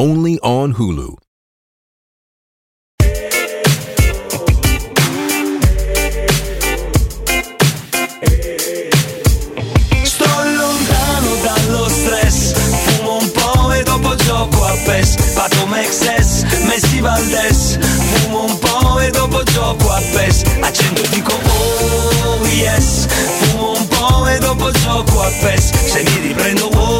only on Hulu. Sto lontano dallo stress Fumo un po' e dopo gioco a PES. Pato Mexes, Messi Valdes Fumo un po' e dopo gioco a PES. Accendo dico oh yes. Fumo un po' e dopo gioco a PES. Se mi riprendo oh,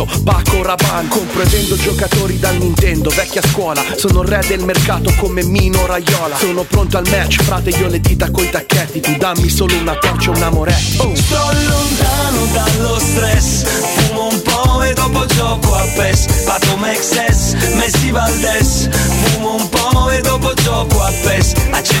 Paco Rabanne Compro e vendo giocatori da Nintendo Vecchia scuola Sono il re del mercato come Mino Raiola Sono pronto al match Frate io le dita coi tacchetti Tu dammi solo una torcia un amoretto oh. Sto lontano dallo stress Fumo un po' e dopo gioco a PES Pato Mexes, Messi Valdes Fumo un po' e dopo gioco a PES Accendo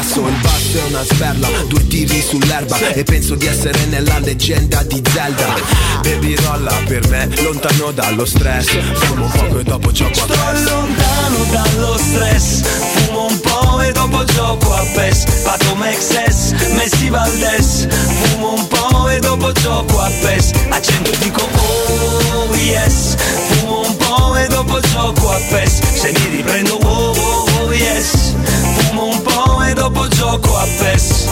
Il basso è una sperla, due tiri sull'erba E penso di essere nella leggenda di Zelda. Baby rolla per me, lontano dallo stress Fumo poco e dopo gioco a Sto PES. lontano dallo stress Fumo un po' e dopo gioco a PES. Pato Mexes, Messi Valdes Fumo un po' e dopo gioco a PES. Accendo e dico oh yes Fumo un po' e dopo gioco a PES e dopo gioco a PES.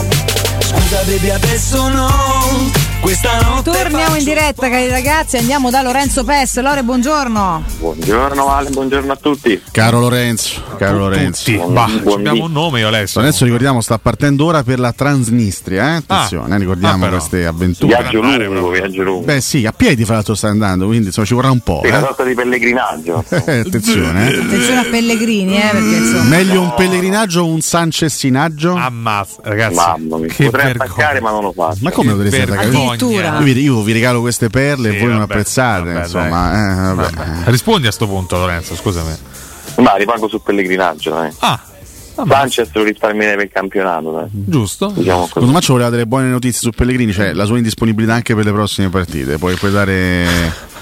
Scusa baby adesso no Questa notte Torniamo in diretta, cari ragazzi, andiamo da Lorenzo Pes. Lore, buongiorno. Buongiorno Vale, buongiorno a tutti. Caro Lorenzo, caro Lorenzo. Buon- Bah, buon Abbiamo un nome io adesso. Adesso ricordiamo, sta partendo ora per la Transnistria. Eh? Attenzione, eh, ricordiamo Ah, queste avventure. Viaggio lungo, viaggio lungo. Beh, sì, a piedi fra l'altro sta andando, quindi insomma ci vorrà un po'. Sì, una sorta di pellegrinaggio. Eh, attenzione, eh. Attenzione a Pellegrini, eh, perché insomma. Meglio un pellegrinaggio o un sancessinaggio? Ammazza, ragazzi. Mamma mia, che potrei attaccare ma non lo faccio. Ma come lo vergogna. attaccare? Addirittura. Io vi, io vi regalo queste perle Sì, e voi non vabbè, apprezzate. vabbè, insomma, eh, vabbè. Rispondi a sto punto, Lorenzo, scusami. Ma rimango sul pellegrinaggio, dai. Ah, Sanchez lo risparmierei per il campionato, dai. giusto. Diciamo. Secondo me ci voleva delle buone notizie su Pellegrini, cioè la sua indisponibilità anche per le prossime partite. Puoi, puoi dare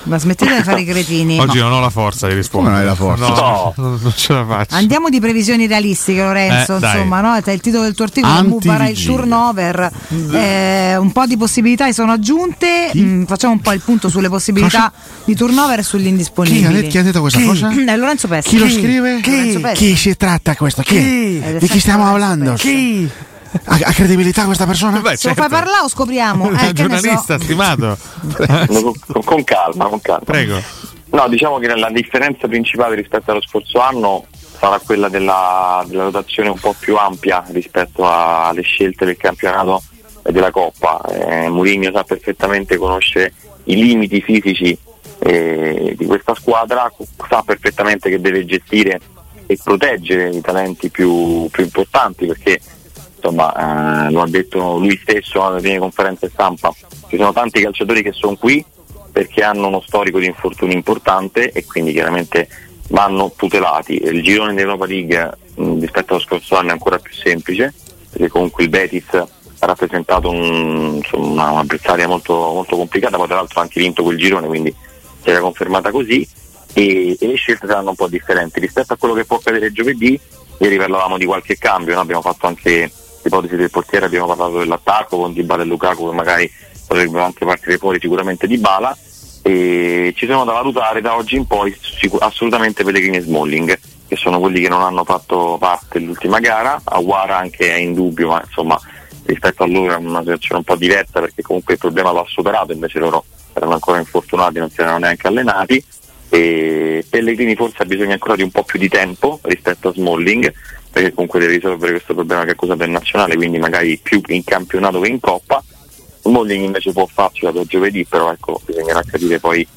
Ma smettete di fare i cretini. Oggi non ho la forza di rispondere. Non hai la forza? No, non non ce la faccio. Andiamo di previsioni realistiche, Lorenzo. Eh, insomma, no? il titolo del tuo articolo Anti- Mubara il turnover. Eh, un po' di possibilità sono aggiunte. Mm, facciamo un po' il punto sulle possibilità di turnover e sugli Chi ha, indisponibili. detto, chi ha detto questa cosa? Eh, Lorenzo Pesce. Chi lo scrive? Lorenzo Pesce. Chi si tratta questo? Chi? È Di chi stiamo sempre parlando? Lorenzo Pesce. Ha, ha credibilità questa persona? Beh, Se lo certo. fai parlare o scopriamo? Eh, che ne so. giornalista stimato. con, con calma, con calma. Prego. No, diciamo che la differenza principale rispetto allo scorso anno sarà quella della, della rotazione un po' più ampia rispetto a- alle scelte del campionato e della Coppa. Eh, Mourinho sa perfettamente conoscere i limiti fisici eh, di questa squadra, sa perfettamente che deve gestire e proteggere i talenti più, più importanti perché insomma eh, lo ha detto lui stesso alle prime conferenze stampa, ci sono tanti calciatori che sono qui perché hanno uno storico di infortuni importante e quindi chiaramente vanno tutelati. Il girone dell'Europa League mh, rispetto allo scorso anno è ancora più semplice perché comunque il Betis ha rappresentato un, insomma, una- un'avversaria molto, molto complicata, poi tra l'altro ha anche vinto quel girone quindi si era confermata così e, e le scelte saranno un po' differenti rispetto a quello che può accadere giovedì. Ieri parlavamo di qualche cambio, no? abbiamo fatto anche l'ipotesi del portiere, abbiamo parlato dell'attacco con Dybala e Lukaku che magari potrebbero anche partire fuori sicuramente di Bala. E ci sono da valutare da oggi in poi sicu- assolutamente Pellegrini e Smalling che sono quelli che non hanno fatto parte dell'ultima gara, Aguara anche è in dubbio ma insomma rispetto a loro è una situazione un po' diversa perché comunque il problema ha superato invece loro erano ancora infortunati non si erano neanche allenati. E Pellegrini forse ha bisogno ancora di un po' più di tempo rispetto a Smalling perché comunque deve risolvere questo problema che accusa per nazionale quindi magari più in campionato che in coppa. Smalling invece può farcela da giovedì però ecco bisognerà capire poi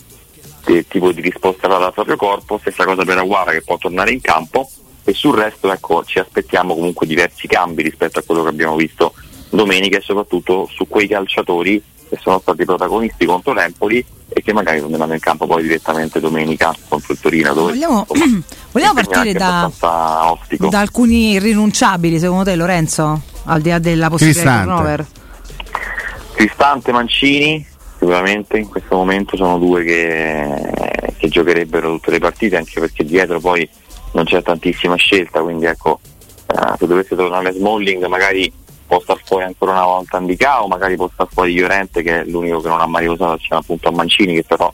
che tipo di risposta darà al proprio corpo. Stessa cosa per Aguara che può tornare in campo. E sul resto ecco ci aspettiamo comunque diversi cambi rispetto a quello che abbiamo visto domenica e soprattutto su quei calciatori che sono stati protagonisti contro l'Empoli e che magari torneranno in campo poi direttamente domenica contro il Torino dove Vogliamo, insomma, vogliamo partire da, da alcuni irrinunciabili, secondo te, Lorenzo? Al di là della possibilità di turnover? Cristante Mancini sicuramente in questo momento sono due che, che giocherebbero tutte le partite anche perché dietro poi non c'è tantissima scelta quindi ecco eh, se dovesse tornare Smalling magari può star fuori ancora una volta Andicao magari può star fuori Llorente che è l'unico che non ha mai usato assieme appunto a Mancini che però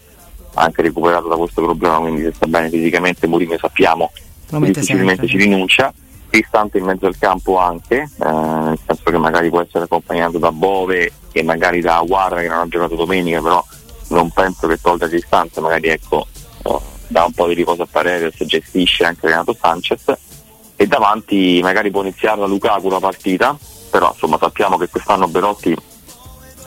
ha anche recuperato da questo problema quindi se sta bene fisicamente Mourinho sappiamo difficilmente sempre. ci rinuncia. Cristante in mezzo al campo anche, eh, nel senso che magari può essere accompagnato da Bove e magari da Aguara che non ha giocato domenica, però non penso che tolga Cristante, magari ecco, eh, dà un po' di riposo a Paredes, gestisce anche Renato Sanchez. E davanti magari può iniziare da Lukaku la partita, però insomma sappiamo che quest'anno Belotti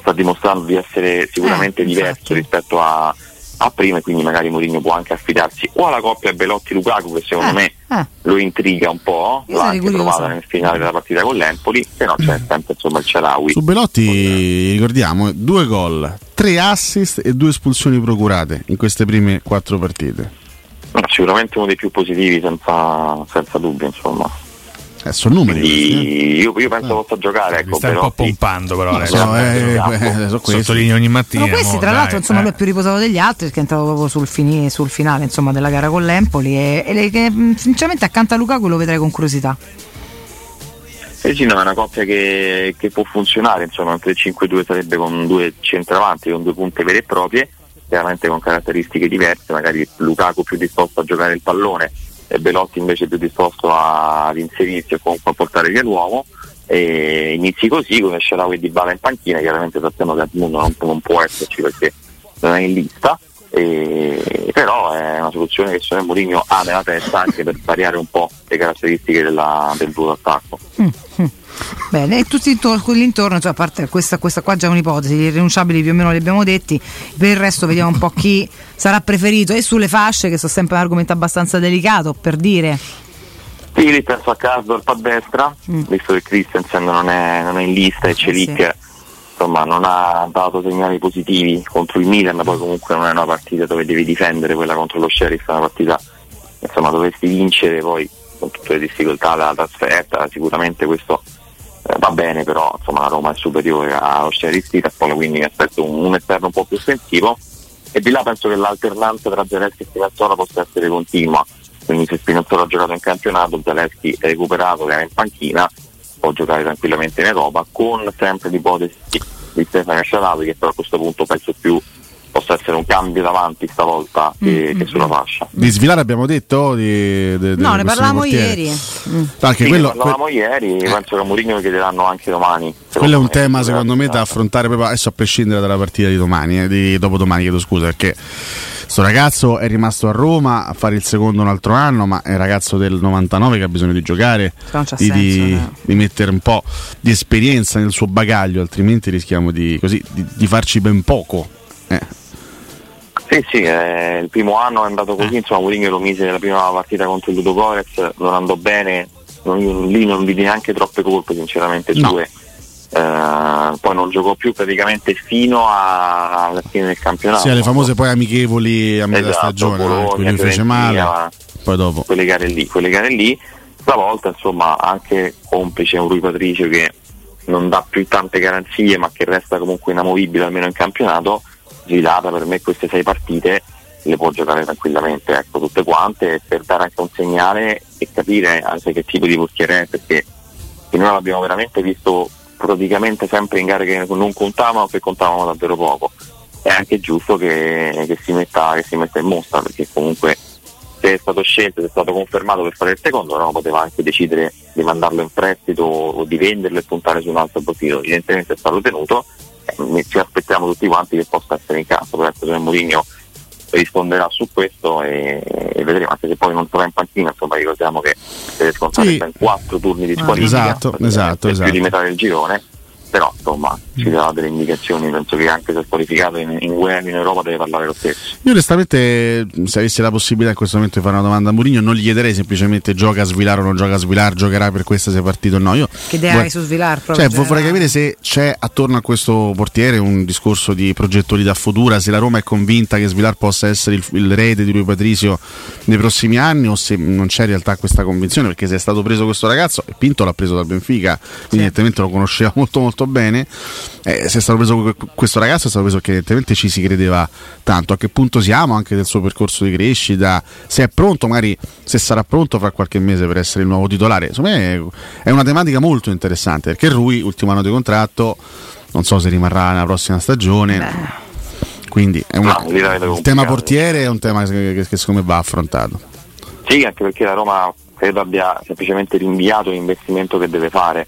sta dimostrando di essere sicuramente Eh, diverso infatti. rispetto a, a prima e quindi magari Mourinho può anche affidarsi o alla coppia Belotti-Lukaku che secondo Eh, me eh. lo intriga un po', Io l'ha anche curiosa. provata nel finale della partita con l'Empoli, se no c'è sempre insomma il Celawi. Su Belotti ricordiamo due gol, tre assist e due espulsioni procurate in queste prime quattro partite. Sicuramente uno dei più positivi senza, senza dubbio insomma. Eh, sono numeri. questi, eh. Io, io penso possa giocare, ecco, stai un po' pompando però. So, No, eh, Campo. eh, questi. Sottolineo ogni mattina. Sono questi, mo, tra dai, l'altro, insomma, eh. lui è più riposato degli altri perché è entrato proprio sul, fini- sul finale insomma, della gara con l'Empoli e, e le- che, mh, sinceramente accanto a Lukaku lo vedrei con curiosità. Eh sì, no, è una coppia che, che può funzionare, insomma, un 3-5-2 sarebbe con due centravanti, con due punte vere e proprie, chiaramente con caratteristiche diverse, magari Lukaku più disposto a giocare il pallone e Belotti invece più disposto a- ad inserirsi e comunque a portare via l'uomo. E inizi così con Sharawi Di Bala in panchina, chiaramente sappiamo che Edmundo non, non può esserci perché non è in lista, e- però è una soluzione che secondo Mourinho ha nella testa anche per variare un po' le caratteristiche della- del duo d'attacco. Bene, e tutti intorno, cioè, a parte questa, questa qua già è un'ipotesi, gli irrinunciabili più o meno li abbiamo detti, per il resto vediamo un po' chi sarà preferito. E sulle fasce, che sono sempre un argomento abbastanza delicato, per dire. Sì, penso a Karsdorp a destra, visto che Christensen non è, non è in lista e Celic insomma, non ha dato segnali positivi contro il Milan, poi comunque non è una partita dove devi difendere quella contro lo Sheriff, è una partita insomma dovresti vincere poi con tutte le difficoltà della trasferta, sicuramente questo eh, va bene, però insomma la Roma è superiore allo Sheriff Tiraspol, quindi mi aspetto un, un esterno un po' più offensivo. e di là penso che l'alternanza tra Zelensky e Spinazzola possa essere continua quindi se Spinazzola ha giocato in campionato Zelensky è recuperato era in panchina può giocare tranquillamente in Europa con sempre l'ipotesi di Stefano Scialavi che però a questo punto penso più possa essere un cambio davanti stavolta che, Mm, che sulla fascia Di Svilar abbiamo detto? Di, de- No, ne parlavamo ieri. Mm. Anche Sì, quello, ne parlavamo ieri penso che a Mourinho lo chiederanno anche domani quello è un tema secondo me da affrontare proprio adesso a prescindere dalla partita di domani, eh, di dopodomani chiedo scusa perché sto ragazzo è rimasto a Roma a fare il secondo un altro anno, ma è un ragazzo del 99 che ha bisogno di giocare, di, senso, di- no. di mettere un po' di esperienza nel suo bagaglio, altrimenti rischiamo di, così, di- di farci ben poco. Eh, Sì, sì, eh, il primo anno è andato così, insomma Mourinho lo mise nella prima partita contro il Ludo Gorez, non andò bene, non- lì non vidi neanche troppe colpe sinceramente No. sue, Eh, poi non giocò più praticamente fino a- alla fine del campionato. Sì, alle famose poi amichevoli a metà Esatto, stagione, cui Bologna, lui fece male, poi dopo. quelle gare lì, quelle gare lì, stavolta insomma anche complice un Rui Patricio che non dà più tante garanzie ma che resta comunque inamovibile almeno in campionato, Gilata per me queste sei partite le può giocare tranquillamente, ecco, tutte quante per dare anche un segnale e capire anche che tipo di portiere è perché finora l'abbiamo veramente visto praticamente sempre in gare che non contavano o che contavano davvero poco. È anche giusto che, che si metta, che si metta in mostra perché comunque se è stato scelto, se è stato confermato per fare il secondo, no, poteva anche decidere di mandarlo in prestito o di venderlo e puntare su un altro profilo. Evidentemente è stato tenuto, ci aspettiamo tutti quanti che possa essere in campo, però se Mourinho risponderà su questo e, e vedremo, anche se poi non sarà in panchina, insomma ricordiamo che deve scontare Sì. ben quattro turni di Ah. squalifica, Esatto, praticamente esatto, più esatto. di metà del girone, però insomma ci darà delle indicazioni, penso che anche se squalificato in, in UEFA in Europa deve parlare lo stesso. Io onestamente, se avessi la possibilità in questo momento di fare una domanda a Mourinho, non gli chiederei semplicemente gioca a svilare o non gioca a svilare, giocherà per questa se è partito o no. Io Che idea hai su Svilar? Cioè, vo- vorrei capire se c'è attorno a questo portiere un discorso di progettualità futura, se la Roma è convinta che Svilar possa essere il, il rete di Rui Patricio nei prossimi anni o se non c'è in realtà questa convinzione, perché se è stato preso questo ragazzo, e Pinto l'ha preso dal Benfica, quindi evidentemente lo conosceva molto molto bene, eh, se è stato preso que- questo ragazzo è stato preso perché evidentemente ci si credeva tanto, a che punto siamo anche del suo percorso di crescita, se è pronto, magari se sarà pronto fra qualche mese per essere il nuovo titolare, insomma è, è una tematica molto interessante, perché Rui, ultimo anno di contratto, non so se rimarrà nella prossima stagione. Quindi è una- No, il tema portiere è un tema che, che- che secondo me va affrontato. Sì, anche perché la Roma credo abbia semplicemente rinviato l'investimento che deve fare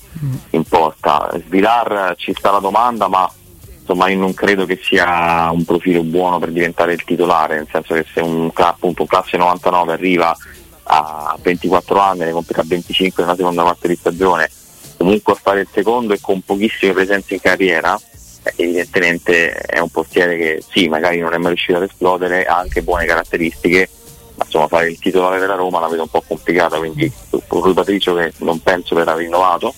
in porta. Svilar ci sta la domanda, ma insomma io non credo che sia un profilo buono per diventare il titolare, nel senso che se un, appunto, un classe 99 arriva a 24 anni, ne compie a 25 nella seconda parte di stagione, comunque a fare il secondo e con pochissime presenze in carriera, eh, evidentemente è un portiere che sì, magari non è mai riuscito ad esplodere, ha anche buone caratteristiche, insomma fare il titolare della Roma la vedo un po' complicata, quindi Rui Patricio che non penso verrà rinnovato,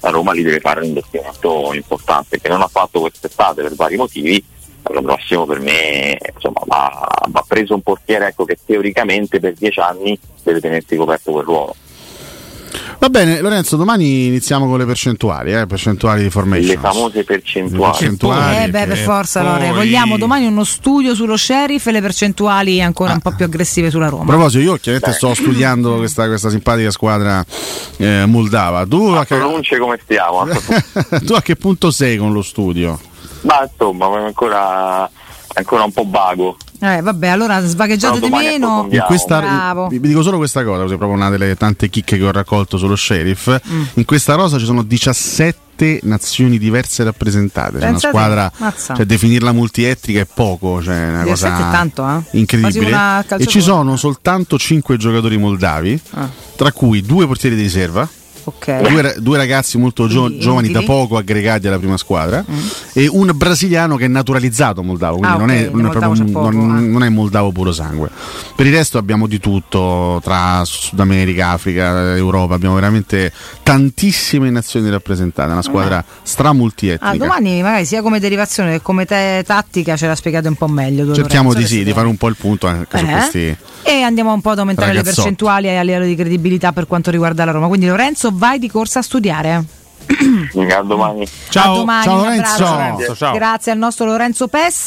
la Roma lì deve fare un investimento importante che non ha fatto quest'estate per vari motivi. L'anno prossimo per me insomma, va, va preso un portiere ecco, che teoricamente per dieci anni deve tenersi coperto quel ruolo. Va bene, Lorenzo, domani iniziamo con le percentuali, eh, percentuali di formation. Le famose percentuali. percentuali. Eh beh, per forza, poi- Lore. Vogliamo domani uno studio sullo sheriff e le percentuali ancora un po' più aggressive sulla A Roma. proposito, io chiaramente sto studiando questa, questa simpatica squadra eh, moldava. Tu a, che, Pronunce come stiamo? tu a che punto sei con lo studio? Ma insomma, ancora, ancora un po' vago. Eh, vabbè, allora svagheggiate di meno. In questa, Bravo. vi vi dico solo questa cosa, così è proprio una delle tante chicche che ho raccolto sullo sheriff. Mm. In questa rosa ci sono 17 nazioni diverse rappresentate. C'è una Pensate, squadra, mazza. cioè definirla multietnica è poco, cioè è una 17 cosa tanto, eh? Incredibile. una E ci sono soltanto 5 giocatori moldavi, Ah. tra cui due portieri di riserva. Ok. Due, due ragazzi molto gio- giovani da poco aggregati alla prima squadra e un brasiliano che è naturalizzato moldavo, quindi Ah, non, è, non, è proprio, moldavo un- poco, non- ah. non è moldavo puro sangue. Per il resto abbiamo di tutto tra Sud America, Africa, Europa, abbiamo veramente tantissime nazioni rappresentate, una squadra stramultietnica. Ah, domani magari sia come derivazione che come te- tattica ce la spiegate un po' meglio. Cerchiamo di sì, di fare un po' il punto anche su Eh? questi. E andiamo un po' ad aumentare le Ragazzotti. percentuali a livello di credibilità per quanto riguarda la Roma. Quindi Lorenzo, vai di corsa a studiare. A domani. Ciao, a domani, ciao un Lorenzo. abbraccio. Ciao. Grazie al nostro Lorenzo Pes.